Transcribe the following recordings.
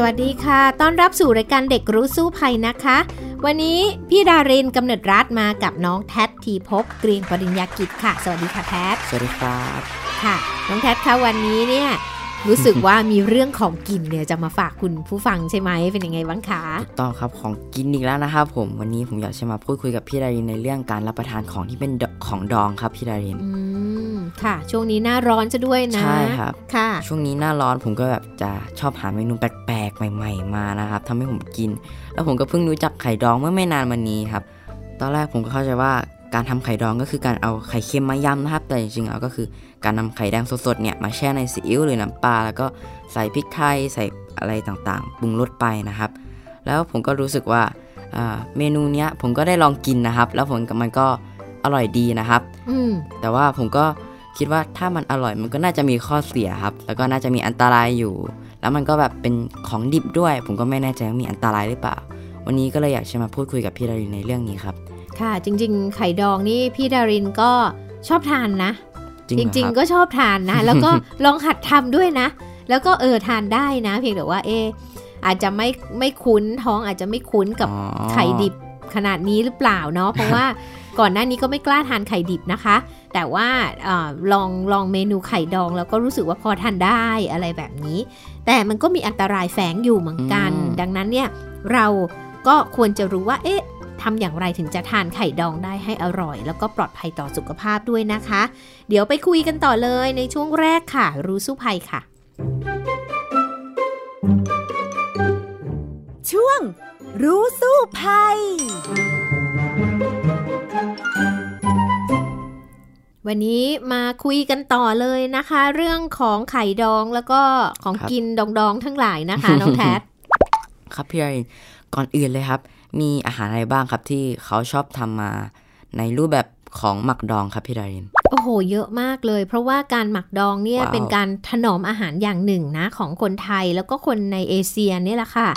สวัสดีค่ะ ต้อนรับสู่รายการเด็กรู้สู้ภัยนะคะ วันนี้พี่ดารินกำเนิดรัฐมากับน้องแท็ทีพบเกรียงปริญญากิจค่ะ สวัสดีค่ะแท็สวัสดีครับ ค่ะ น้องแท็คะวันนี้เนี่ย รู้สึกว่ามีเรื่องของกินเนี่ยจะมาฝากคุณผู้ฟังใช่ไหมเป็นยังไงบ้างคะถูกต้องครับของกินอีกแล้วนะครับผมวันนี้ผมอยากจะมาพูดคุยกับพี่ดารินในเรื่องการรับประทานของที่เป็นของดองครับพี่ดารินอืมค่ะ ช่วงนี้หน้าร้อนจะด้วยนะใช่ครับค่ะ ช่วงนี้หน้าร้อนผมก็แบบจะชอบหาเมนูแปลกๆใหม่ ๆ มานะครับทำให้ผมกิน แล้วผมก็เพิ่งรู้จักไข่ดองเมื่อไม่นานมานี้ครับตอนแรกผมก็เข้าใจว่า การทำไข่ดองก็คือการเอาไข่เค็มมายำนะครับ แต่จริงๆแล้วก็คือการนำไข่แดงสดๆเนี่ยมาแช่ในซีอิ๊วหรือน้ำปลาแล้วก็ใส่พริกไทยใส่อะไรต่างๆปรุงรสไปนะครับ แล้วผมก็รู้สึกว่าเมนูเนี้ยผมก็ได้ลองกินนะครับ แล้วผมมันก็อร่อยดีนะครับแต่ว่าผมก็คิดว่าถ้ามันอร่อยมันก็น่าจะมีข้อเสียครับ แล้วก็น่าจะมีอันตรายอยู่ แล้วมันก็แบบเป็นของดิบด้วย ผมก็ไม่แน่ใจว่ามีอันตรายหรือเปล่า วันนี้ก็เลยอยากจะมาพูดคุยกับพี่ดารินในเรื่องนี้ครับ ค่ะ จริง ๆ ไข่ดองนี่พี่ดารินก็ชอบทานนะ จริง ๆ ก็ชอบทานนะ แล้วก็ลองหัดทำด้วยนะ แล้วก็เออทานได้นะ เพียงแต่ว่าเอออาจจะไม่ไม่คุ้นท้องอาจจะไม่คุ้นกับไข่ดิบขนาดนี้หรือเปล่าเนาะเพราะว่าก่อนหน้านี้ก็ไม่กล้าทานไข่ดิบนะคะ แต่ว่าอลองลองเมนูไข่ดองแล้วก็รู้สึกว่าพอทานได้อะไรแบบนี้ แต่มันก็มีอันตรายแฝงอยู่เหมือนกัน ดังนั้นเนี่ยเราก็ควรจะรู้ว่าเอ๊ะ ทำอย่างไรถึงจะทานไข่ดองได้ให้อร่อย แล้วก็ปลอดภัยต่อสุขภาพด้วยนะคะ เดี๋ยวไปคุยกันต่อเลยในช่วงแรกค่ะ รู้สู้ภัยค่ะ ช่วง รู้สู้ภัยวันนี้มาคุยกันต่อเลยนะคะ เรื่องของไข่ดองแล้วก็ของกินดองๆทั้งหลายนะคะน้องแทดครับพี่ไอก่อนอื่นเลยครับ มีอาหารอะไรบ้างครับที่เขาชอบทำมาในรูปแบบของหมักดองครับพี่ดาริน โอ้โห เยอะมากเลย เพราะว่าการหมักดองเนี่ยเป็นการถนอมอาหารอย่างหนึ่งนะ ของคนไทยแล้วก็คนในเอเชียนี่แหละค่ะ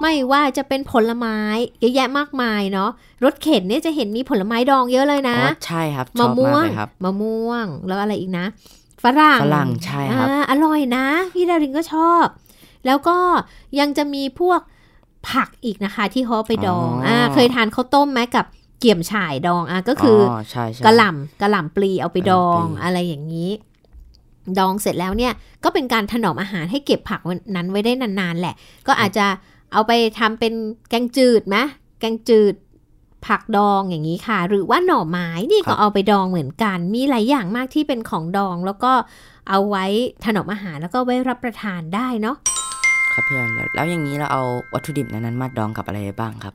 ไม่ว่าจะเป็นผลไม้เยอะแยะมากมายเนาะรถเข็นเนี่ยจะเห็นมีผลไม้ดองเยอะเลยนะใช่ครับมะม่วงมะม่วงแล้วอะไรอีกนะฝรั่งฝรั่งใช่ครับอร่อยนะ พี่ดารินก็ชอบ แล้วก็ยังจะมีพวก ผักอีกนะคะ ที่เขาไปดองอ่าเคยทานข้าวต้มไหมกับเกี่ยมฉ่ายดองอะก็คืออกระหล่ำกระหล่ำปลีเอาไปดองอะไรอย่างนี้ ดองเสร็จแล้วเนี่ยก็เป็นการถนอมอาหารให้เก็บผักนั้นไว้ได้นานๆแหละ ก็อาจจะเอาไปทำเป็นแกงจืดไหมแกงจืดผักดองอย่างนี้ค่ะ หรือว่าหน่อไม้นี่ก็เอาไปดองเหมือนกัน มีหลายอย่างมากที่เป็นของดองแล้วก็เอาไว้ถนอมอาหารแล้วก็ไว้รับประทานได้เนาะ ครับพี่ออยแล้วอย่างนี้เราเอาวัตถุดิบนั้นมาดองกับอะไรบ้างครับ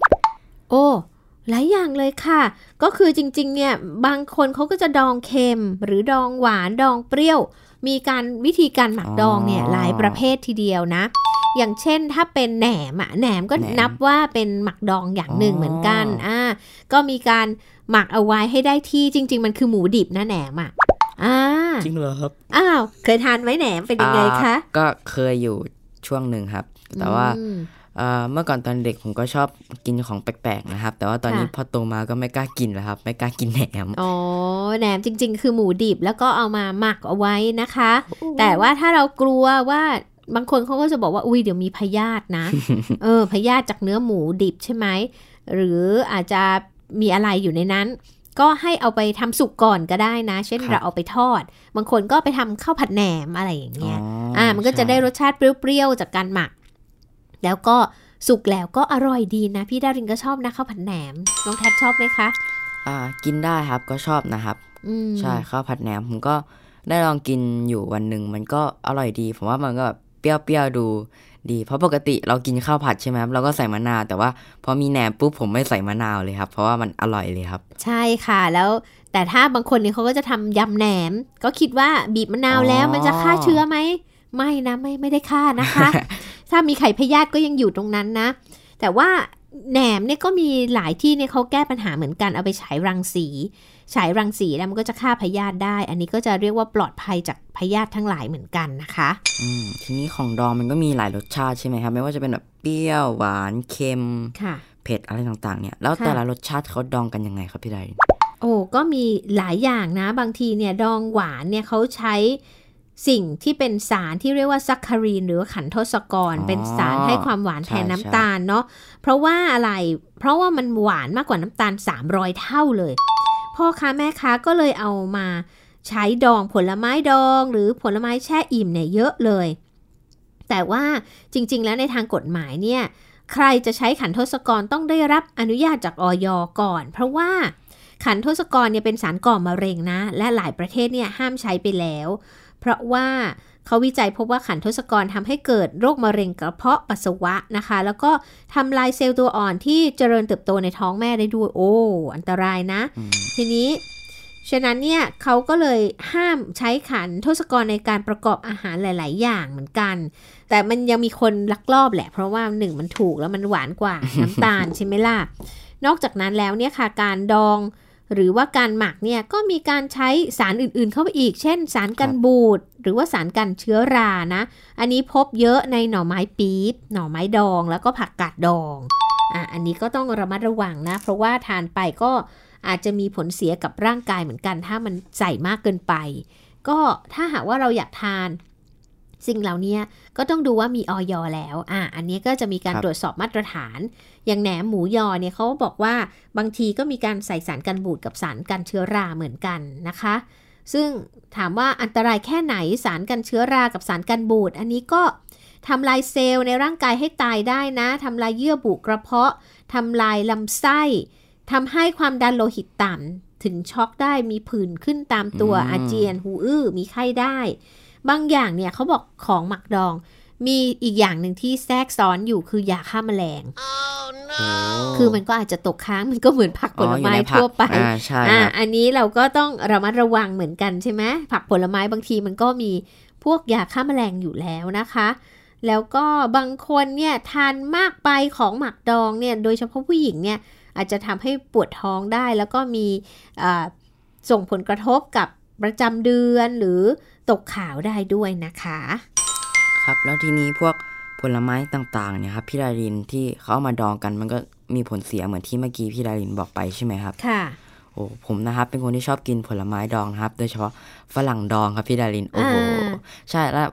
โอ้หลายอย่างเลยค่ะ ก็คือจริงๆเนี่ยบางคนเขาก็จะดองเค็ม หรือดองหวานดองเปรี้ยว มีการวิธีการหมักดองเนี่ยหลายประเภททีเดียวนะ อย่างเช่นถ้าเป็นแหนมอะแหนมก็นับว่าเป็นหมักดองอย่างหนึ่งเหมือนกันอ่าก็มีการหมักเอาไว้ให้ได้ที่จริง ๆ มันคือหมูดิบนะแหนมอะอ่าจริงเหรอครับอ้าวเคยทานไหมแหนมเป็นยังไงคะก็เคยอยู่ ช่วงหนึ่งครับ แต่ว่าเมื่อก่อนตอนเด็กผมก็ชอบกินของแปลกๆนะครับ แต่ว่าตอนนี้พอโตมาก็ไม่กล้ากินแล้วครับ ไม่กล้ากินแหนมอ๋อแหนมจริง ๆ คือหมูดิบแล้วก็เอามาหมักเอาไว้นะคะ แต่ว่าถ้าเรากลัวว่าบางคนเขาก็จะบอกว่าอุ้ยเดี๋ยวมีพยาธินะ เออพยาธิจากเนื้อหมูดิบใช่ไหมหรืออาจจะมีอะไรอยู่ในนั้น ก็ให้เอาไปทำสุกก่อนก็ได้นะ เช่นเราเอาไปทอด บางคนก็ไปทำข้าวผัดแหนมอะไรอย่างเงี้ยอ่ามันก็จะได้รสชาติเปรี้ยวๆจากการหมัก แล้วก็สุกแล้วก็อร่อยดีนะ พี่ดารินก็ชอบนะข้าวผัดแหนมน้องแทดชอบไหมคะอ่ากินได้ครับก็ชอบนะครับใช่ข้าวผัดแหนมผมก็ได้ลองกินอยู่วันหนึ่งมันก็อร่อยดี ผมว่ามันก็เปรี้ยวๆดู ดีเพราะปกติเรากินข้าวผัดใช่ไหมครับเราก็ใส่มะนาว แต่ว่าพอมีแหนมปุ๊บผมไม่ใส่มะนาวเลยครับ เพราะว่ามันอร่อยเลยครับ ใช่ค่ะแล้วแต่ถ้าบางคนเนี่ยเขาก็จะทำยำแหนม ก็คิดว่าบีบมะนาวแล้วมันจะฆ่าเชื้อไหมไม่นะไม่ไม่ได้ฆ่านะคะ ถ้ามีไข่พยาธิก็ยังอยู่ตรงนั้นนะ แต่ว่า แหนมเนี่ยก็มีหลายที่เนี่ยเขาแก้ปัญหาเหมือนกันเอาไปฉายรังสีฉายรังสีแล้วมันก็จะฆ่าพยาธิได้ อันนี้ก็จะเรียกว่าปลอดภัยจากพยาธิทั้งหลายเหมือนกันนะคะอืมทีนี้ของดองมันก็มีหลายรสชาติใช่ไหมครับไม่ว่าจะเป็นแบบเปรี้ยวหวานเค็มค่ะเผ็ดอะไรต่างๆเนี่ยแล้วค่ะแต่ละรสชาติเขาดองกันยังไงครับพี่ไดโอ้ก็มีหลายอย่างนะ บางทีเนี่ยดองหวานเนี่ยเขาใช้ สิ่งที่เป็นสารที่เรียกว่าซัคคารีน หรือว่าขันโทสกรอ๋อเป็นสารให้ความหวานแทนใช่น้ำตาลเนาะเพราะว่าอะไร เพราะว่ามันหวานมากกว่าน้ำตาล 300 เท่าเลย พ่อค้าแม่ค้าก็เลยเอามาใช้ดองผลไม้ดอง หรือผลไม้แช่อิ่มเนี่ยเยอะเลย แต่ว่าจริง ๆ แล้วในทางกฎหมายเนี่ยใครจะใช้ขันโทษกรต้องได้รับอนุญาตจากออยก่อน เพราะว่าขันโทษกรเนี่ยเป็นสารก่อมะเร็งนะ และหลายประเทศเนี่ยห้ามใช้ไปแล้ว เพราะว่าเขาวิจัยพบว่าขันโทษกรทำให้เกิดโรคมะเร็งกระเพาะปัสสาวะนะคะ แล้วก็ทำลายเซลล์ตัวอ่อนที่เจริญเติบโตในท้องแม่ได้ด้วย โอ้ อันตรายนะอืมทีนี้ ฉะนั้นเนี่ยเขาก็เลยห้ามใช้ขันโทษกรในการประกอบอาหารหลาย ๆ อย่างเหมือนกัน แต่มันยังมีคนลักลอบแหละ เพราะว่าหนึ่งมันถูกแล้วมันหวานกว่าน้ำตาลใช่ไหมล่ะ นอกจากนั้นแล้วเนี่ยค่ะการดอง หรือว่าการหมักเนี่ยก็มีการใช้สารอื่นๆ เข้าไปอีก เช่น สารกันบูดหรือว่าสารกันเชื้อรานะ อันนี้พบเยอะในหน่อไม้ปี๊บหน่อไม้ดอง แล้วก็ผักกาดดองอะอันนี้ก็ต้องระมัดระวังนะ เพราะว่าทานไปก็อาจจะมีผลเสียกับร่างกายเหมือนกัน ถ้ามันใส่มากเกินไป ก็ถ้าหากว่าเราอยากทาน สิ่งเหล่านี้ก็ต้องดูว่ามีออยแล้ว อะ อันนี้ก็จะมีการครับตรวจสอบมาตรฐาน อย่างแหนมหมูยอเนี่ยเขาบอกว่าบางทีก็มีการใส่สารกันบูดกับสารกันเชื้อราเหมือนกันนะคะ ซึ่งถามว่าอันตรายแค่ไหนสารกันเชื้อรากับสารกันบูด อันนี้ก็ทำลายเซลล์ในร่างกายให้ตายได้นะทำลายเยื่อบุกระเพาะทำลายลำไส้ทำให้ความดันโลหิตต่ำถึงช็อกได้มีผื่นขึ้นตามตัวอืมอาเจียนหูอื้อมีไข้ได้ บางอย่างเนี่ยเขาบอกของหมักดอง มีอีกอย่างหนึ่งที่แทรกซ้อนอยู่คือยาฆ่าแมลงโอ้คือมันก็อาจจะตกค้างมันก็เหมือนผักผอ๋อลอยู่ไม้ในผักทั่วไปอ่าใช่อ่าครับอันนี้เราก็ต้องระมัดระวังเหมือนกันใช่ไหมผักผลไม้บางทีมันก็มีพวกยาฆ่าแมลงอยู่แล้วนะคะ แล้วก็บางคนเนี่ยทานมากไปของหมักดองเนี่ยโดยเฉพาะผู้หญิงเนี่ยอาจจะทำให้ปวดท้องได้ แล้วก็มีอ่าส่งผลกระทบกับประจำเดือนหรือ ตกขาวได้ด้วยนะคะ ครับแล้วทีนี้พวกผลไม้ต่างๆเนี่ยครับพี่ดารินที่เขาเอามาดองกันมันก็มีผลเสียเหมือนที่เมื่อกี้พี่ดารินบอกไปใช่ไหมครับ ค่ะ โอ้ผมนะครับเป็นคนที่ชอบกินผลไม้ดองนะครับ โดยเฉพาะฝรั่งดองครับพี่ดารินโอ้โหอ่าใช่แล้ว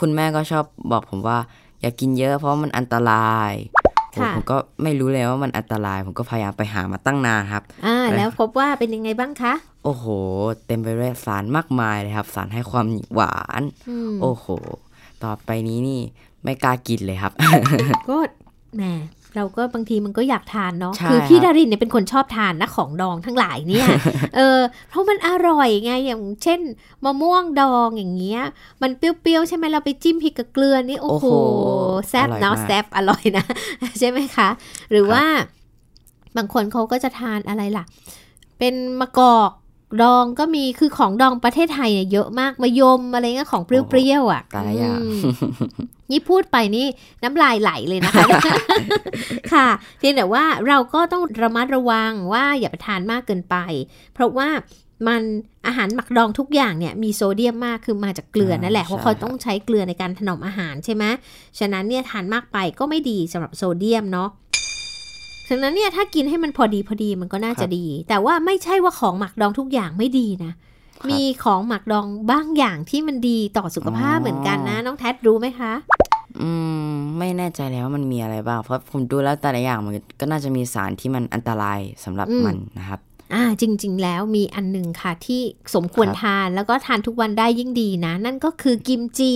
คุณแม่ก็ชอบบอกผมว่า อย่ากินเยอะเพราะมันอันตรายโอ้ค่ะ ผมก็ไม่รู้เลยว่ามันอันตราย ผมก็พยายามไปหามาตั้งนานครับ อ่า แล้วพบว่าเป็นยังไงบ้างคะ โอ้โห เต็มไปด้วยสารมากมายเลยครับ สารให้ความหวานอืมโอ้โห ต่อไปนี้นี่ไม่กล้ากินเลยครับก็แหม เราก็บางทีมันก็อยากทานเนาะใช่คือพี่ครับดารินเนี่ยเป็นคนชอบทานนะของดองทั้งหลายเนี่ยเออเพราะมันอร่อยไงอย่างเช่นมะม่วงดองอย่างเงี้ย มันเปรี้ยวๆใช่ไหมเราไปจิ้มพริกกับเกลือนี่โอ้โหแซ่บเนาะแซ่บอร่อยนะ ใช่ไหมคะ หรือว่า บางคนเขาก็จะทานอะไรล่ะ เป็นมะกอกดองก็มีคือของดองประเทศไทยเนี่ยเยอะมากมะยมอะไรเงี้ยของเปรี้ยวๆอะแต่ละอย่างอืม นี่พูดไปนี่น้ำลายไหลเลยนะคะ ค่ะ เพียงแต่ว่าเราก็ต้องระมัดระวังว่าอย่าไปทานมากเกินไป เพราะว่ามันอาหารหมักดองทุกอย่างเนี่ยมีโซเดียมมากคือมาจากเกลือนั่นแหละอ่าเพราะใช่เขาต้องใช้เกลือในการถนอมอาหารใช่ไหมฉะนั้นเนี่ยทานมากไปก็ไม่ดีสำหรับโซเดียมเนาะฉะนั้นเนี่ยถ้ากินให้มันพอดีพอดีมันก็น่าจะดี แต่ว่าไม่ใช่ว่าของหมักดองทุกอย่างไม่ดีนะครับ มีของหมักดองบ้างอย่างที่มันดีต่อสุขภาพอ๋อเหมือนกันนะ น้องแท็ดรู้ไหมคะ อืม ไม่แน่ใจแล้วว่ามันมีอะไรบ้าง เพราะผมดูแล้วแต่ละอย่างมันก็น่าจะมีสารที่มันอันตรายสำหรับอืมมันนะครับอ่าจริง ๆ แล้วมีอันหนึ่งค่ะที่สมควรครับทานแล้วก็ทานทุกวันได้ยิ่งดีนะ นั่นก็คือกิมจิ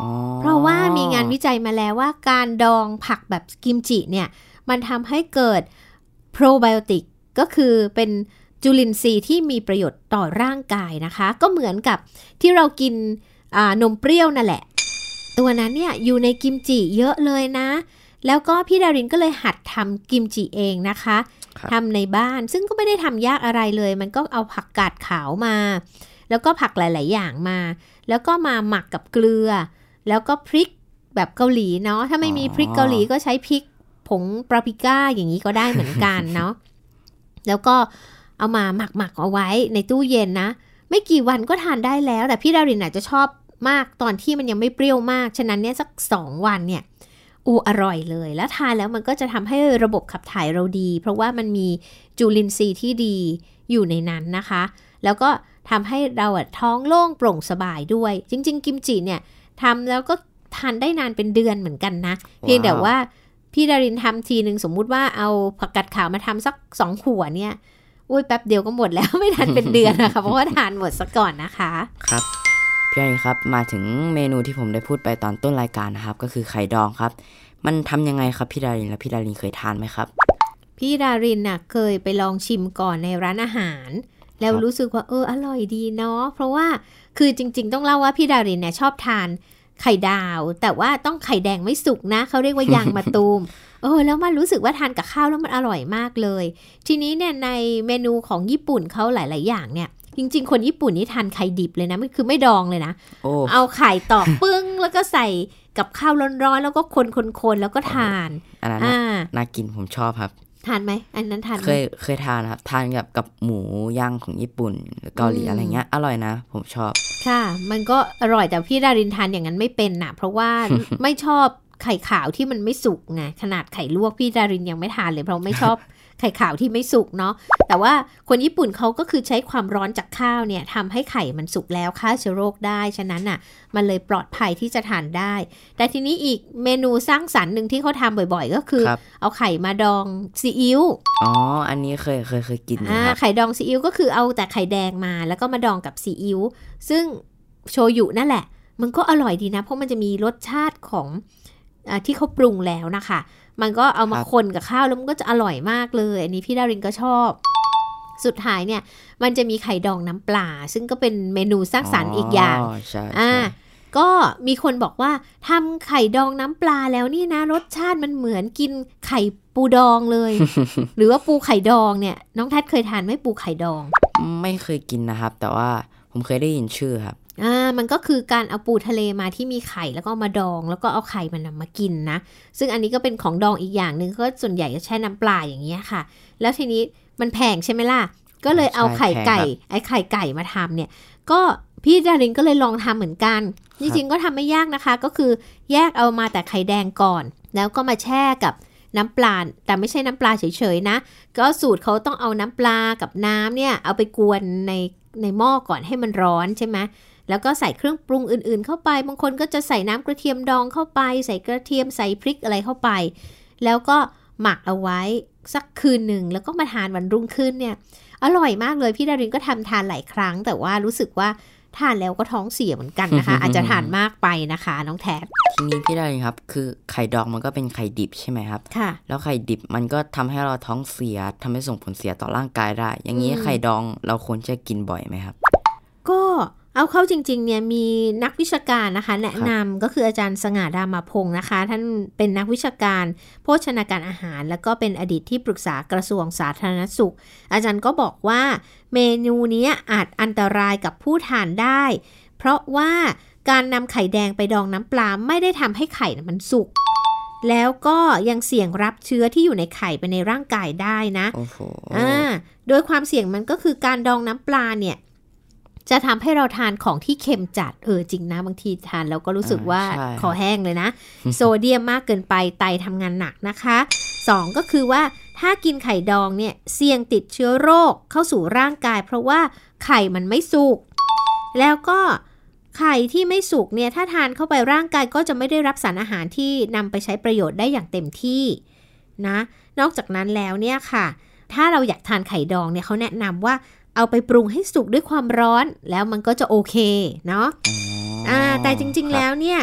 อ๋อเพราะว่ามีงานวิจัยมาแล้วว่าการดองผักแบบกิมจิเนี่ย มันทำให้เกิดโปรไบโอติกก็คือเป็น จุลินทรีย์ที่มีประโยชน์ต่อร่างกายนะคะ ก็เหมือนกับที่เรากินอ่านมเปรี้ยวนั่นแหละ ตัวนั้นเนี่ยอยู่ในกิมจิเยอะเลยนะ แล้วก็พี่ดารินก็เลยหัดทำกิมจิเองนะคะครับทำในบ้านซึ่งก็ไม่ได้ทำยากอะไรเลย มันก็เอาผักกาดขาวมา แล้วก็ผักหลาย ๆ อย่างมา แล้วก็มาหมักกับเกลือ แล้วก็พริกแบบเกาหลีเนาะถ้าไม่มีพริกเกาหลีก็ใช้พริกผงปราปิก้าอย่างนี้ก็ได้เหมือนกันเนาะแล้วก็ เอามาหมักหมักๆเอาไว้ในตู้เย็นนะ ไม่กี่วันก็ทานได้แล้ว แต่พี่ดารินอาจจะชอบมากตอนที่มันยังไม่เปรี้ยวมาก ฉะนั้นเนี่ยสักสองวันเนี่ยอูอร่อยเลย แล้วทานแล้วมันก็จะทำให้ระบบขับถ่ายเราดี เพราะว่ามันมีจุลินทรีย์ที่ดีอยู่ในนั้นนะคะ แล้วก็ทำให้เราอะท้องโล่งโปร่งสบายด้วย จริง ๆ กิมจิเนี่ยทำแล้วก็ทานได้นานเป็นเดือนเหมือนกันนะ เพียงแต่ว่าพี่ดารินทำทีหนึ่งสมมุติว่าเอาผักกาดขาวมาทำสักสองหัวเนี่ย อุ้ยแป๊บเดียวก็หมดแล้วไม่ทันเป็นเดือนนะคะเพราะว่าทานหมดซะก่อนนะคะ ครับพี่ไอครับมาถึงเมนูที่ผมได้พูดไปตอนต้นรายการนะครับ ก็คือไข่ดองครับ มันทำยังไงครับพี่ดารินและพี่ดารินเคยทานไหมครับ พี่ดารินน่ะเคยไปลองชิมก่อนในร้านอาหาร แล้วครับรู้สึกว่าเอออร่อยดีเนาะเพราะว่าคือจริง ๆ ต้องเล่าว่าพี่ดารินเนี่ยชอบทานไข่ดาว แต่ว่าต้องไข่แดงไม่สุกนะ เขาเรียกว่ายางมะตูม เออแล้วมันรู้สึกว่าทานกับข้าวแล้วมันอร่อยมากเลย ทีนี้เนี่ยในเมนูของญี่ปุ่นเขาหลาย ๆ อย่างเนี่ยจริง ๆ คนญี่ปุ่นนี่ทานไข่ดิบเลยนะมันคือไม่ดองเลยนะโอ้เอาไข่ตอกปึ้ง แล้วก็ใส่กับข้าวร้อนๆแล้วก็คนๆๆแล้วก็ทานอันนั้นอ่าน่ะน่ากินผมชอบครับ ทานไหมอันนั้นทานไหเคมยเคยทานครับทานกับกับหมูย่างของญี่ปุ่นหรือเกาหลีอืมอะไรเงี้ยอร่อยนะ ผมชอบ ค่ะ มันก็อร่อยแต่พี่ดารินทานอย่างนั้นไม่เป็นนะเพราะว่าไม่ชอบ ไข่ขาวที่มันไม่สุกไงขนาดไข่ลวกพี่ดารินยังไม่ทานเลยเพราะไม่ชอบไข่ขาวที่ไม่สุกเนาะแต่ว่าคนญี่ปุ่นเขาก็คือใช้ความร้อนจากข้าวเนี่ยทำให้ไข่มันสุกแล้วฆ่าเชื้อโรคได้ฉะนั้นน่ะ มันเลยปลอดภัยที่จะทานได้ แต่ทีนี้อีกเมนูสร้างสรรค์หนึ่งที่เขาทำบ่อยๆ ก็คือครับเอาไข่มาดองซีอิ๊วอ๋ออันนี้เคยเคยเคยกินอยู่อ่าครับไข่ดองซีอิ๊วก็คือเอาแต่ไข่แดงมา แล้วก็มาดองกับซีอิ๊วซึ่งโชยุนั่นแหละ มันก็อร่อยดีนะ เพราะมันจะมีรสชาติของอา ที่เขาปรุงแล้วนะคะ มันก็เอามาคนกับข้าวแล้วมันก็จะอร่อยมากเลย อันนี้พี่ดารินก็ชอบ สุดท้ายเนี่ย มันจะมีไข่ดองน้ำปลา ซึ่งก็เป็นเมนูสร้างสรรค์อีกอย่างใช่อ่าใช่ก็มีคนบอกว่าทำไข่ดองน้ำปลาแล้วนี่นะ รสชาติมันเหมือนกินไข่ปูดองเลย หรือว่าปูไข่ดองเนี่ย น้องแทดเคยทานไหมปูไข่ดอง ไม่เคยกินนะครับ แต่ว่าผมเคยได้ยินชื่อครับ อ่ามันก็คือการเอาปูทะเลมาที่มีไข่แล้วก็เอามาดอง แล้วก็เอาไข่มันนะมากินนะ ซึ่งอันนี้ก็เป็นของดองอีกอย่างหนึ่งก็ส่วนใหญ่จะใช้น้ำปลาอย่างเงี้ยค่ะ แล้วทีนี้มันแพงใช่ไหมล่ะ ก็เลยเอาไข่ไก่ใช่แพงครับไอ้ไข่ไก่มาทำเนี่ย ก็พี่ดารินก็เลยลองทำเหมือนกัน จริงๆก็ทำไม่ยากนะคะ ก็คือแยกเอามาแต่ไข่แดงก่อน แล้วก็มาแช่กับน้ำปลา แต่ไม่ใช่น้ำปลาเฉยๆนะ ก็สูตรเขาต้องเอาน้ำปลากับน้ำเนี่ย เอาไปกวนในในหม้อก่อนให้มันร้อนใช่ไหม แล้วก็ใส่เครื่องปรุงอื่นๆ เข้าไป บางคนก็จะใส่น้ำกระเทียมดองเข้าไป ใส่กระเทียมใส่พริกอะไรเข้าไป แล้วก็หมักเอาไว้สักคืนหนึ่งแล้วก็มาทานวันรุ่งขึ้นเนี่ย อร่อยมากเลยพี่ดารินก็ทำทานหลายครั้ง แต่ว่ารู้สึกว่าทานแล้วก็ท้องเสียเหมือนกันนะคะ อาจจะทานมากไปนะคะ น้องแทดทีนี้พี่ได้เลยครับ คือไข่ดองมันก็เป็นไข่ดิบใช่ไหมครับค่ะ แล้วไข่ดิบมันก็ทำให้เราท้องเสียทำให้ส่งผลเสียต่อร่างกายได้ อย่างนี้อืมไข่ดองเราควรจะกินบ่อยไหมครับ ก็ เอาเข้าจริงๆเนี่ยมีนักวิชาการนะคะ แนะนำก็คืออาจารย์สง่าดามาพงศ์นะคะ ท่านเป็นนักวิชาการ โภชนาการอาหาร แล้วก็เป็นอดีตที่ปรึกษากระทรวงสาธารณสุข อาจารย์ก็บอกว่าเมนูเนี้ยอาจอันตรายกับผู้ทานได้ เพราะว่าการนำไข่แดงไปดองน้ำปลาไม่ได้ทำให้ไข่น่ะมันสุกแล้วก็ยังเสี่ยงรับเชื้อที่อยู่ในไข่ไปในร่างกายได้นะโอ้โหอ่าโดยความเสี่ยงมันก็คือการดองน้ำปลาเนี่ย จะทำให้เราทานของที่เค็มจัดเออจริงนะบางทีทานแล้วก็รู้สึกว่าใช่คอแห้งเลยนะ โซเดียมมากเกินไปไตทำงานหนักนะคะสองก็คือว่าถ้ากินไข่ดองเนี่ยเสี่ยงติดเชื้อโรคเข้าสู่ร่างกาย เพราะว่าไข่มันไม่สุกแล้วก็ไข่ที่ไม่สุกเนี่ยถ้าทานเข้าไปร่างกายก็จะไม่ได้รับสารอาหารที่นำไปใช้ประโยชน์ได้อย่างเต็มที่นะ นอกจากนั้นแล้วเนี่ยค่ะ ถ้าเราอยากทานไข่ดองเนี่ยเขาแนะนำว่า เอาไปปรุงให้สุกด้วยความร้อนแล้วมันก็จะโอเคเนาะอ๋อออ่าแต่จริงๆคบแล้วเนี่ย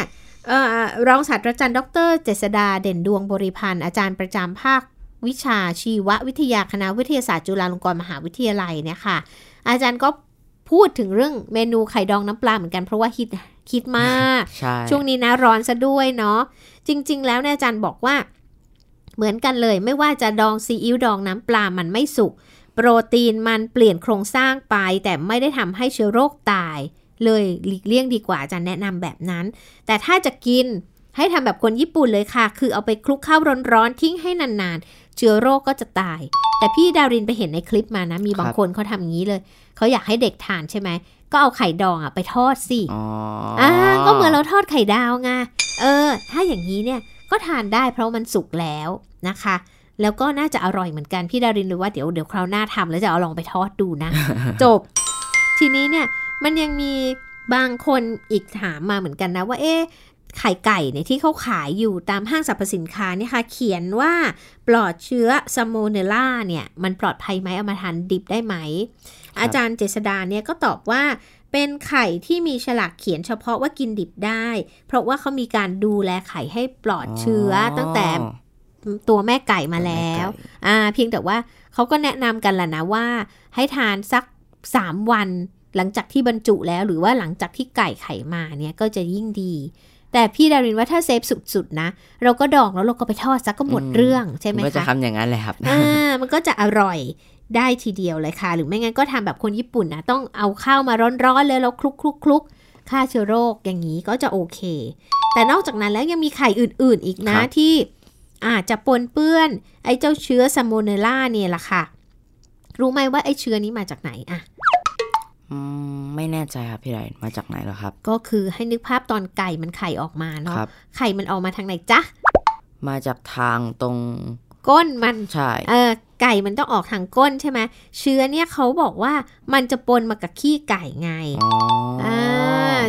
เอ่อรองศาสตราจารย์ ดร เจษดาเด่นดวงบริพันธ์อาจารย์ประจำภาควิชาชีววิทยาคณะวิทยาศาสตร์จุฬาลงกรณ์มหาวิทยาลัยเนี่ยค่ะ อาจารย์ก็พูดถึงเรื่องเมนูไข่ดองน้ำปลาเหมือนกันเพราะว่าฮิตฮิตมากใช่ช่วงนี้นะร้อนซะด้วยเนาะ จริง ๆ แล้วเนี่ยอาจารย์บอกว่า เหมือนกันเลย ไม่ว่าจะดองซีอิ๊วดองน้ำปลามันไม่สุก โปรตีนมันเปลี่ยนโครงสร้างไป แต่ไม่ได้ทำให้เชื้อโรคตาย เลยหลีกเลี่ยงดีกว่าอาจารย์แนะนำแบบนั้น แต่ถ้าจะกินให้ทำแบบคนญี่ปุ่นเลยค่ะ คือเอาไปคลุกข้าวร้อนๆ ทิ้งให้นานๆ เชื้อโรคก็จะตาย แต่พี่ดารินไปเห็นในคลิปมานะ มีบางครับคนเขาทำอย่างนี้เลย เขาอยากให้เด็กทานใช่ไหม ก็เอาไข่ดองอะไปทอดสิอ๋ออ่าก็เหมือนเราทอดไข่ดาวไง เออ ถ้าอย่างนี้เนี่ย ก็ทานได้เพราะมันสุกแล้วนะคะ แล้วก็น่าจะอร่อยเหมือนกัน พี่ดารินเลยว่าเดี๋ยวเดี๋ยวคราวหน้าทำแล้วจะเอาลองไปทอดดูนะ จบ ทีนี้เนี่ยมันยังมีบางคนอีกถามมาเหมือนกันนะว่าเอ๊ะไข่ไก่เนี่ยที่เขาขายอยู่ตามห้างสรรพสินค้าเนี่ยค่ะ เขียนว่าปลอดเชื้อซามโมเนล่าเนี่ย มันปลอดภัยไหมเอามาทานดิบได้ไหม อาจารย์เจษดาเนี่ยก็ตอบว่าเป็นไข่ที่มีฉลากเขียนเฉพาะว่ากินดิบได้ เพราะว่าเขามีการดูแลไข่ให้ปลอดเชื้ออตั้งแต่ ตัวแม่ไก่มาแล้ว อ่า เพียงแต่ว่าเขาก็แนะนำกันแหละนะว่า ให้ทานสัก 3 วัน หลังจากที่บรรจุแล้วหรือว่าหลังจากที่ไก่ไข่มาเนี่ยก็จะยิ่งดี แต่พี่ดารินว่าถ้าเซฟสุดๆนะ เราก็ดองแล้วเราก็ไปทอดซักก็หมดอืมเรื่องใช่ไหมผมก็จะคะทำอย่างนั้นเลยครับอ่ามันก็จะอร่อยได้ทีเดียวเลยค่ะ หรือไม่งั้นก็ทำแบบคนญี่ปุ่นนะต้องเอาข้าวมาร้อนๆเลยแล้วคลุกคลุกคลุกฆ่าเชื้อโรคอย่างนี้ก็จะโอเค แต่นอกจากนั้นแล้วยังมีไข่อื่นๆอีกนะครับที่ อาจจะปนเปื้อนไอ้เจ้าเชื้อซามโมเนล่าเนี่ยแหละค่ะ รู้ไหมว่าไอ้เชื้อนี้มาจากไหนอะอืมไม่แน่ใจครับพี่ไรมาจากไหนเหรอครับ ก็คือให้นึกภาพตอนไก่มันไข่ออกมาเนาะครับไข่มันออกมาทางไหนจ๊ะ มาจากทางตรงก้นมันใช่เออไก่มันต้องออกทางก้นใช่ไหมเชื้อเนี่ยเขาบอกว่ามันจะปนมากับขี้ไก่ไงอ๋อออ่า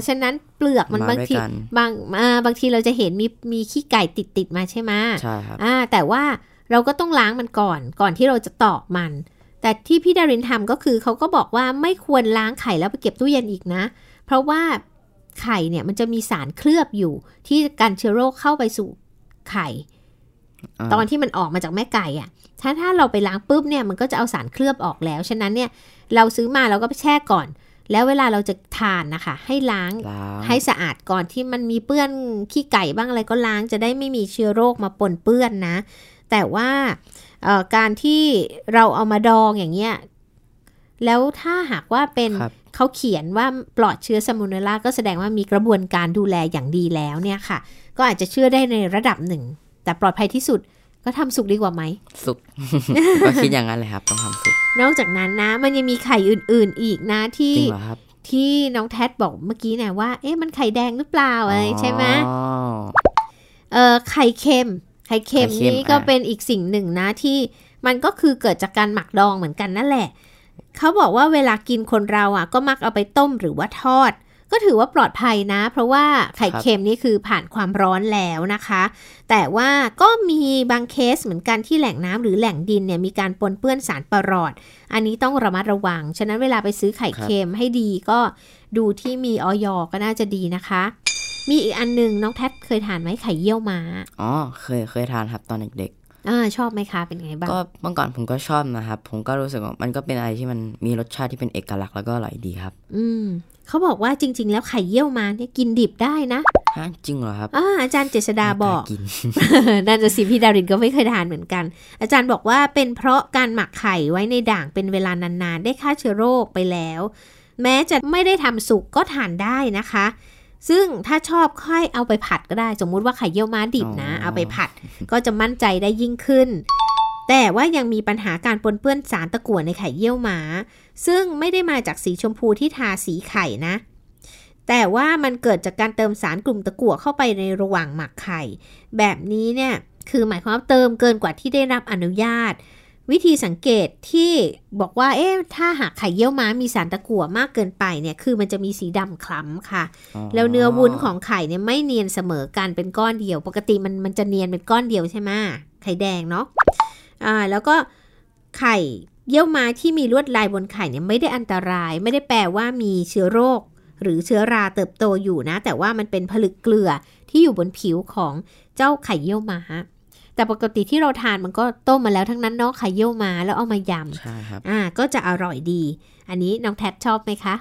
ฉะนั้นเปลือกมันมาบางด้วยทีกันบางอ่าบางทีเราจะเห็นมีมีขี้ไก่ติดติดๆมาใช่ไหมใช่ครับอ่าแต่ว่าเราก็ต้องล้างมันก่อนก่อนที่เราจะตอกมัน แต่ที่พี่ดารินทำก็คือเขาก็บอกว่าไม่ควรล้างไข่แล้วไปเก็บตู้เย็นอีกนะ เพราะว่าไข่เนี่ยมันจะมีสารเคลือบอยู่ ที่กันเชื้อโรคเข้าไปสู่ไข่อ่าตอนที่มันออกมาจากแม่ไก่อะ่ะ ถ้าถ้าเราไปล้างปุ๊บเนี่ยมันก็จะเอาสารเคลือบออกแล้ว ฉะนั้นเนี่ยเราซื้อมาเราก็ไปแช่ก่อน แล้วเวลาเราจะทานนะคะ ให้ล้างล้างให้สะอาดก่อนที่มันมีเปื้อนขี้ไก่บ้างอะไรก็ล้างจะได้ไม่มีเชื้อโรคมาปนเปื้อนนะ แต่ว่าเอ่อการที่เราเอามาดองอย่างเงี้ยแล้วถ้าหากว่าเป็นครับเขาเขียนว่าปลอดเชื้อซามูเนลล่าก็แสดงว่ามีกระบวนการดูแลอย่างดีแล้วเนี่ยค่ะ ก็อาจจะเชื่อได้ในระดับหนึ่ง แต่ปลอดภัยที่สุด ก็ทำสุกดีกว่าไหม สุกก็คิดอย่างนั้นเลยครับ ต้องทำสุก นอกจากนั้นนะ มันยังมีไข่อื่น ๆ อีกนะที่จริงเหรอครับที่น้องแท็ดบอกเมื่อกี้นะว่า เอ๊ะมันไข่แดงหรือเปล่าอะไรใช่ไหมอ๋อเออไข่เค็มไข่เค็ม ไข่เค็มนี่ก็อะเป็นอีกสิ่งหนึ่งนะที่มันก็คือเกิดจากการหมักดองเหมือนกันนั่นแหละ เขาบอกว่าเวลากินคนเราอะ ก็มักเอาไปต้มหรือว่าทอด ก็ถือว่าปลอดภัยนะ เพราะว่าไข่เค็มนี่คือผ่านความร้อนแล้วนะคะ แต่ว่าก็มีบางเคสเหมือนกันที่แหล่งน้ำหรือแหล่งดินเนี่ยมีการปนเปื้อนสารประหลอด อันนี้ต้องระมัดระวัง ฉะนั้นเวลาไปซื้อไข่เค็มให้ดีก็ดูที่มีออยก็น่าจะดีนะคะ มีอีกอันหนึงน้องแท็บเคยทานไหมไข่เยี่ยวม้าอ๋อเคยเคยทานครับตอนเด็กอ่าชอบไหมคะเป็นไงบ้างๆก็เมื่อก่อนผมก็ชอบนะครับ ผมก็รู้สึกว่ามันก็เป็นอะไรที่มันมีรสชาติที่เป็นเอกลักษณ์แล้วก็อร่อยดีครับ อืม เขาบอกว่าจริง ๆ แล้วไข่เยี่ยวม้าเนี่ยกินดิบได้นะฮะจริงเหรอครับอ่าอาจารย์เจษดาบอกไม่ล้กินนั่นจะสิพี่ดารินก็ไม่เคยทานเหมือนกัน อาจารย์บอกว่าเป็นเพราะการหมักไข่ไว้ในด่างเป็นเวลานานๆ ได้ฆ่าเชื้อโรคไปแล้ว แม้จะไม่ได้ทำสุกก็ทานได้นะคะ ซึ่งถ้าชอบค่อยเอาไปผัดก็ได้ สมมุติว่าไข่เยี่ยวม้าดิบนะอ๋อเอาไปผัดก็จะมั่นใจได้ยิ่งขึ้น แต่ว่ายังมีปัญหาการปนเปื้อนสารตะกั่วในไข่เยี่ยวม้า ซึ่งไม่ได้มาจากสีชมพูที่ทาสีไข่นะ แต่ว่ามันเกิดจากการเติมสารกลุ่มตะกั่วเข้าไปในระหว่างหมักไข่ แบบนี้เนี่ยคือหมายความว่าเติมเกินกว่าที่ได้รับอนุญาต วิธีสังเกตที่บอกว่าเอ๊ะถ้าหากไข่เยี่ยวม้ามีสารตะกั่วมากเกินไปเนี่ยคือมันจะมีสีดำคล้ำค่ะอ๋อแล้วเนื้อวุ้นของไข่เนี่ยไม่เนียนเสมอกันเป็นก้อนเดียว ปกติมันมันจะเนียนเป็นก้อนเดียวใช่ไหมไข่แดงเนาะอ่าแล้วก็ไข่ เยี่ยวม้าที่มีลวดลายบนไข่เนี่ยไม่ได้อันตราย ไม่ได้แปลว่ามีเชื้อโรค หรือเชื้อราเติบโตอยู่นะ แต่ว่ามันเป็นผลึกเกลือที่อยู่บนผิวของเจ้าไข่เยี่ยวม้า แต่ปกติที่เราทานมันก็ต้มมาแล้วทั้งนั้นเนาะไข่เยี่ยวม้าแล้วเอามายำใช่ครับอ่าก็จะอร่อยดี อันนี้น้องแทดชอบไหมคะ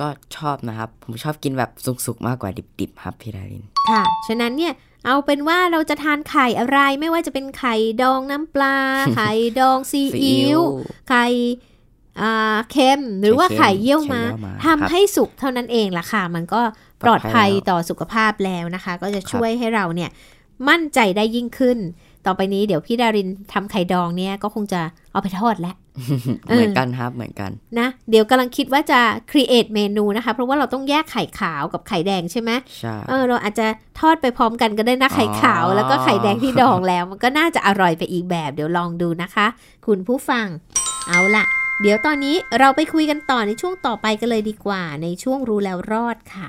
ก็ชอบนะครับ ผมชอบกินแบบสุกๆมากกว่าดิบๆครับพี่ดารินค่ะฉะนั้นเนี่ย เอาเป็นว่าเราจะทานไข่อะไรไม่ว่าจะเป็นไข่ดองน้ำปลา ไข่ดองซีซีอิ๊อิ๊ววไข่อ่าเค็มหรือว่าไข่ไข่เค็มเยี่ยวม้าไข่เยี่ยวม้าทำครับให้สุกเท่านั้นเองล่ะค่ะ มันก็ปปลลออดดภัภัยยแล้วต่อสุขภาพแล้วนะคะ ก็จะช่วยให้เราเนี่ยมั่นใจได้ยิ่งขึ้น ต่อไปนี้เดี๋ยวพี่ดารินทำไข่ดองเนี่ยก็คงจะเอาไปทอดแล้ว เออเหมือนกันครับเหมือนกันนะเดี๋ยวกำลังคิดว่าจะ create เมนูนะคะ เพราะว่าเราต้องแยกไข่ขาวกับไข่แดงใช่ไหมใช่เออเราอาจจะทอดไปพร้อมกันก็ได้นะไข่ขาวอ๋อแล้วก็ไข่แดงที่ดองแล้ว มันก็น่าจะอร่อยไปอีกแบบ เดี๋ยวลองดูนะคะ คุณผู้ฟัง เอาล่ะ เดี๋ยวตอนนี้เราไปคุยกันต่อในช่วงต่อไปกันเลยดีกว่า ในช่วงรู้แล้วรอดค่ะ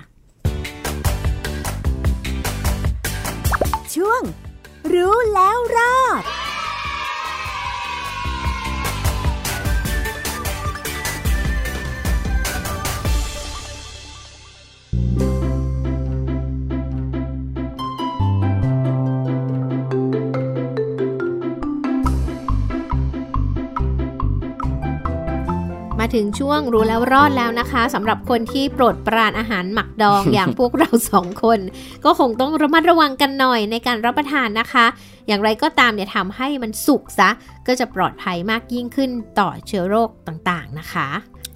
ช่วง รู้แล้วรอด ถึงช่วงรู้แล้วรอดแล้วนะคะสำหรับคนที่โปรดปรานอาหารหมักดองอย่างพวกเราสองคน ก็คงต้องระมัดระวังกันหน่อยในการรับประทานนะคะ อย่างไรก็ตามเนี่ยทำให้มันสุกซะ ก็จะปลอดภัยมากยิ่งขึ้นต่อเชื้อโรคต่างๆนะคะ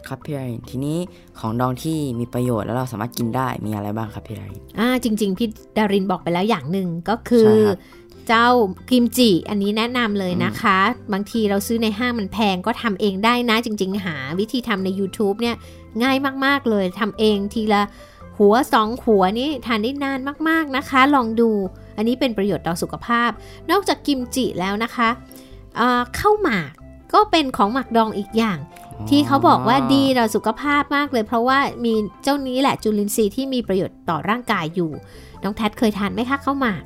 ครับพี่ไรนทีนี้ของดองที่มีประโยชน์แล้วเราสามารถกินได้มีอะไรบ้างครับพี่ไรนอ่าจริง ๆ พี่ดารินบอกไปแล้วอย่างหนึ่งก็คือใช่ครับ เจ้ากิมจิอันนี้แนะนำเลยนะคะ บางทีเราซื้อในห้างมันแพงก็ทำเองได้นะ จริง ๆ หาวิธีทำใน YouTube เนี่ยง่ายมาก ๆ เลยทำเองทีละหัวสองหัวนี่ทานได้นานมากๆนะคะ ลองดู อันนี้เป็นประโยชน์ต่อสุขภาพ นอกจากกิมจิแล้วนะคะเอ่อข้าวหมากก็เป็นของหมักดองอีกอย่าง ที่เขาบอกว่าดีต่อสุขภาพมากเลย เพราะว่ามีเจ้านี้แหละจุลินทรีย์ที่มีประโยชน์ต่อร่างกายอยู่ น้องแทดเคยทานไหมคะข้าวหมาก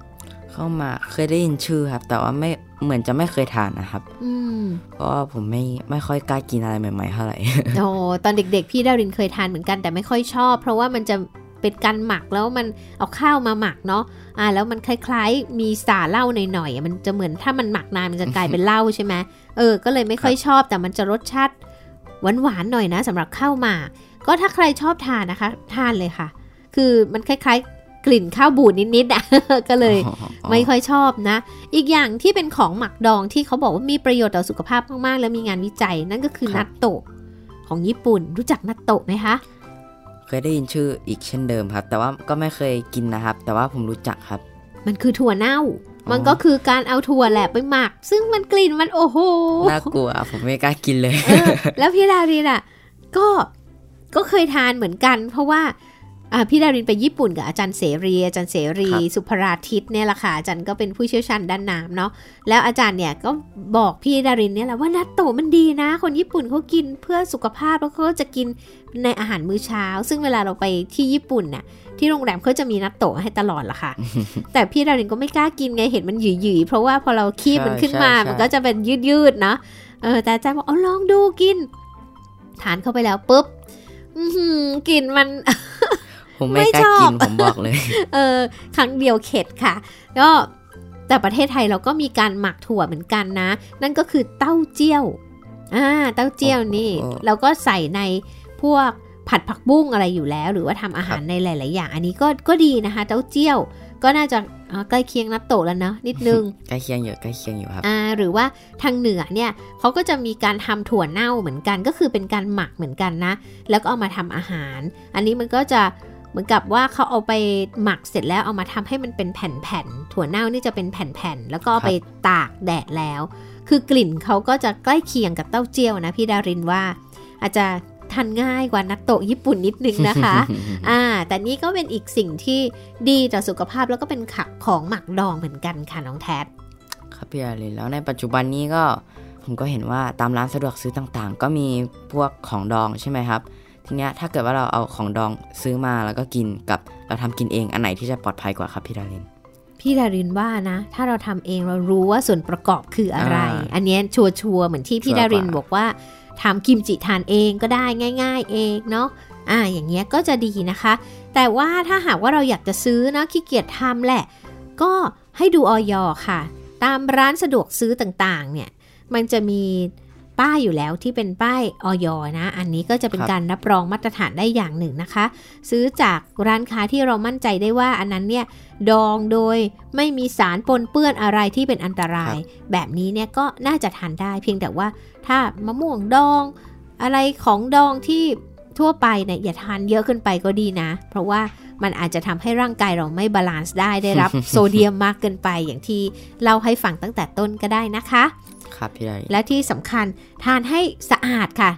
เข้ามาเคยได้ยินชื่อครับ แต่ว่าไม่เหมือนจะไม่เคยทานนะครับอืมเพราะว่าผมไม่ไม่ค่อยกล้ากินอะไรใหม่ๆเท่าไหร่โอ้ตอนเด็กๆ พี่ดารินเคยทานเหมือนกันแต่ไม่ค่อยชอบ เพราะว่ามันจะเป็นการหมักแล้วมันเอาข้าวมาหมักเนาะอ่าแล้วมันคล้ายๆ มีสาเหล้าหน่อยๆอะมันจะเหมือนถ้ามันหมักนานมันจะกลายเป็นเหล้าใช่ไหมเออ ก็เลยไม่ค่อยชอบ แต่มันจะรสชาติหวานๆหน่อยนะสำหรับข้าวหมากก็ถ้าใครชอบทานนะคะ ทานเลยค่ะ คือมันคล้ายๆ กลิ่นข้าวบูดนิดๆอะก็เลยไม่ค่อยชอบนะ อีกอย่างที่เป็นของหมักดองที่เขาบอกว่ามีประโยชน์ต่อสุขภาพมากๆ แล้วมีงานวิจัยนั่นก็คือครันับตโตะของญี่ปุ่น รู้จักนัตโตะไหมคะเคยได้ยินชื่ออีกเช่นเดิมครับ แต่ว่าก็ไม่เคยกินนะครับ แต่ว่าผมรู้จักครับ มันคือถั่วเน่าอมันก็คือการเอาถั่วแหละไปหมัก ซึ่งมันกลิ่นมันโอ้โหน่ากลัวผมไม่กล้ากินเลยเออแล้วพี่ดารินอะ ก็ก็เคยทานเหมือนกัน เพราะว่าอ่า พี่ดารินไปญี่ปุ่นกับอาจารย์เสรีอาจารย์เสรีครับสุภราทิตเนี่ยแหละค่ะอาจารย์ก็เป็นผู้เชี่ยวชาญด้านน้ำเนาะแล้วอาจารย์เนี่ยก็บอกพี่ดารินเนี่ยแหละว่านัตโตะมันดีนะ คนญี่ปุ่นเขากินเพื่อสุขภาพแล้วเขาก็จะกินในอาหารมื้อเช้า ซึ่งเวลาเราไปที่ญี่ปุ่นน่ะที่โรงแรมเขาจะมีนัตโตะให้ตลอดละค่ะ แต่พี่ดารินก็ไม่กล้ากินไงเห็นมันหยืยๆเพราะว่าพอเราคีบมันขึ้นมาใช่ใช่มันก็จะเป็นยืดๆเนาะเออแต่อาจารย์บอกเอาลองดูกิน ทานเข้าไปแล้วปุ๊บอือหือกลิ่นมัน ผมไม่ไม่กล้าชอบกินผมบอกเลย เออครั้งเดียวเข็ดค่ะ ก็แต่ประเทศไทยเราก็มีการหมักถั่วเหมือนกันนะ นั่นก็คือเต้าเจี้ยวอ่าเต้าเจี้ยวนี่โอ้โอ้เราก็ใส่ในพวกผัดผักบุ้งอะไรอยู่แล้ว หรือว่าทำอาหารในหลาย ๆ อย่าง อันนี้ก็ก็ดีนะคะ เต้าเจี้ยว ก็น่าจะอ่าใกล้เคียงนัตโตะแล้วเนาะนิดนึงใกล้เคียงอยู่ใกล้เคียงอยู่ครับอ่าหรือว่าทางเหนือเนี่ยเขาก็จะมีการทำถั่วเน่าเหมือนกัน ก็คือเป็นการหมักเหมือนกันนะ แล้วก็เอามาทำอาหาร อันนี้มันก็จะ เหมือนกับว่าเขาเอาไปหมักเสร็จแล้วเอามาทำให้มันเป็นแผ่นๆถั่วเน่านี่จะเป็นแผ่นๆแล้วก็เอาไปตากแดดแล้ว คือกลิ่นเขาก็จะใกล้เคียงกับเต้าเจี้ยวนะพี่ดารินว่า อาจจะทานง่ายกว่านัตโตะญี่ปุ่นนิดนึงนะคะ อ่า แต่นี่ก็เป็นอีกสิ่งที่ดีต่อสุขภาพแล้วก็เป็นขักของหมักดองเหมือนกันค่ะน้องแทดครับพี่อารินแล้วในปัจจุบันนี้ก็ผมก็เห็นว่าตามร้านสะดวกซื้อต่างๆ ก็มีพวกของดองใช่ไหมครับ ทีเนี้ยถ้าเกิดว่าเราเอาของดองซื้อมาแล้วก็กินกับเราทำกินเองอันไหนที่จะปลอดภัยกว่าครับพี่ดารินพี่ดารินว่านะ ถ้าเราทำเองเรารู้ว่าส่วนประกอบคืออะไรออันเนี้ยชัวชัวร์ๆเหมือนที่พี่ดารินบอกว่าทำกิมจิทานเองก็ได้ง่าย ๆ เองเนาะอ่าอย่างเงี้ยก็จะดีนะคะ แต่ว่าถ้าหากว่าเราอยากจะซื้อนะขี้เกียจทำแหละ ก็ให้ดูออยค่ะ ตามร้านสะดวกซื้อต่างๆ เนี่ย มันจะมี ป้ายอยู่แล้วที่เป็นป้ายออยนะ อันนี้ก็จะเป็นครับการรับรองมาตรฐานได้อย่างหนึ่งนะคะ ซื้อจากร้านค้าที่เรามั่นใจได้ว่าอันนั้นเนี่ยดองโดยไม่มีสารปนเปื้อนอะไรที่เป็นอันตราย แบบนี้เนี่ยก็น่าจะทานได้ เพียงแต่ว่าถ้ามะม่วงดอง อะไรของดองที่ทั่วไปเนี่ยอย่าทานเยอะขึ้นไปก็ดีนะ เพราะว่ามันอาจจะทำให้ร่างกายเราไม่ balance ได้ได้รับโซเดียมมากเกินไปอย่างที่เล่าให้ฟังตั้งแต่ต้นก็ได้นะคะ ครับพี่ไดและที่สำคัญทานให้สะอาดค่ะ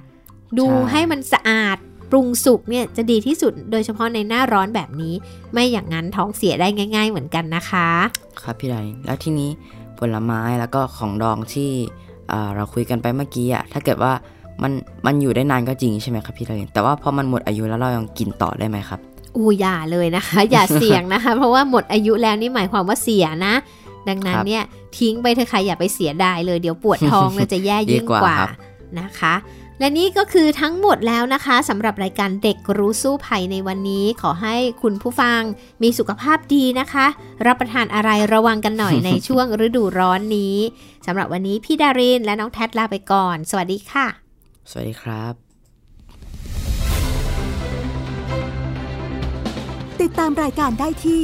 ดูใช่ให้มันสะอาดปรุงสุกเนี่ยจะดีที่สุดโดยเฉพาะในหน้าร้อนแบบนี้ ไม่อย่างนั้นท้องเสียได้ง่าย ๆ เหมือนกันนะคะ ครับพี่ไดแล้วทีนี้ผลไม้แล้วก็ของดองที่อ่าเราคุยกันไปเมื่อกี้อะถ้าเกิดว่ามันมันอยู่ได้นานก็จริงใช่ไหมครับพี่ไดแต่ว่าพอมันหมดอายุแล้วเรายังกินต่อได้ไหมครับอู้อย่าเลยนะคะ อย่าเสี่ยงนะคะ เพราะว่าหมดอายุแล้วนี่หมายความว่าเสียนะ ดังนั้นครับเนี่ยทิ้งไปเถอะค่ะอย่าไปเสียดายเลยเดี๋ยวปวดท้องเลยจะแย่ยิ่งดีกว่ากว่าครับนะคะ และนี่ก็คือทั้งหมดแล้วนะคะสำหรับรายการเด็กรู้สู้ภัยในวันนี้ ขอให้คุณผู้ฟังมีสุขภาพดีนะคะ รับประทานอะไรระวังกันหน่อยในช่วงฤดูร้อนนี้สำหรับวันนี้พี่ดารินและน้องแทดลาไปก่อน สวัสดีค่ะ สวัสดีครับ ติดตามรายการได้ที่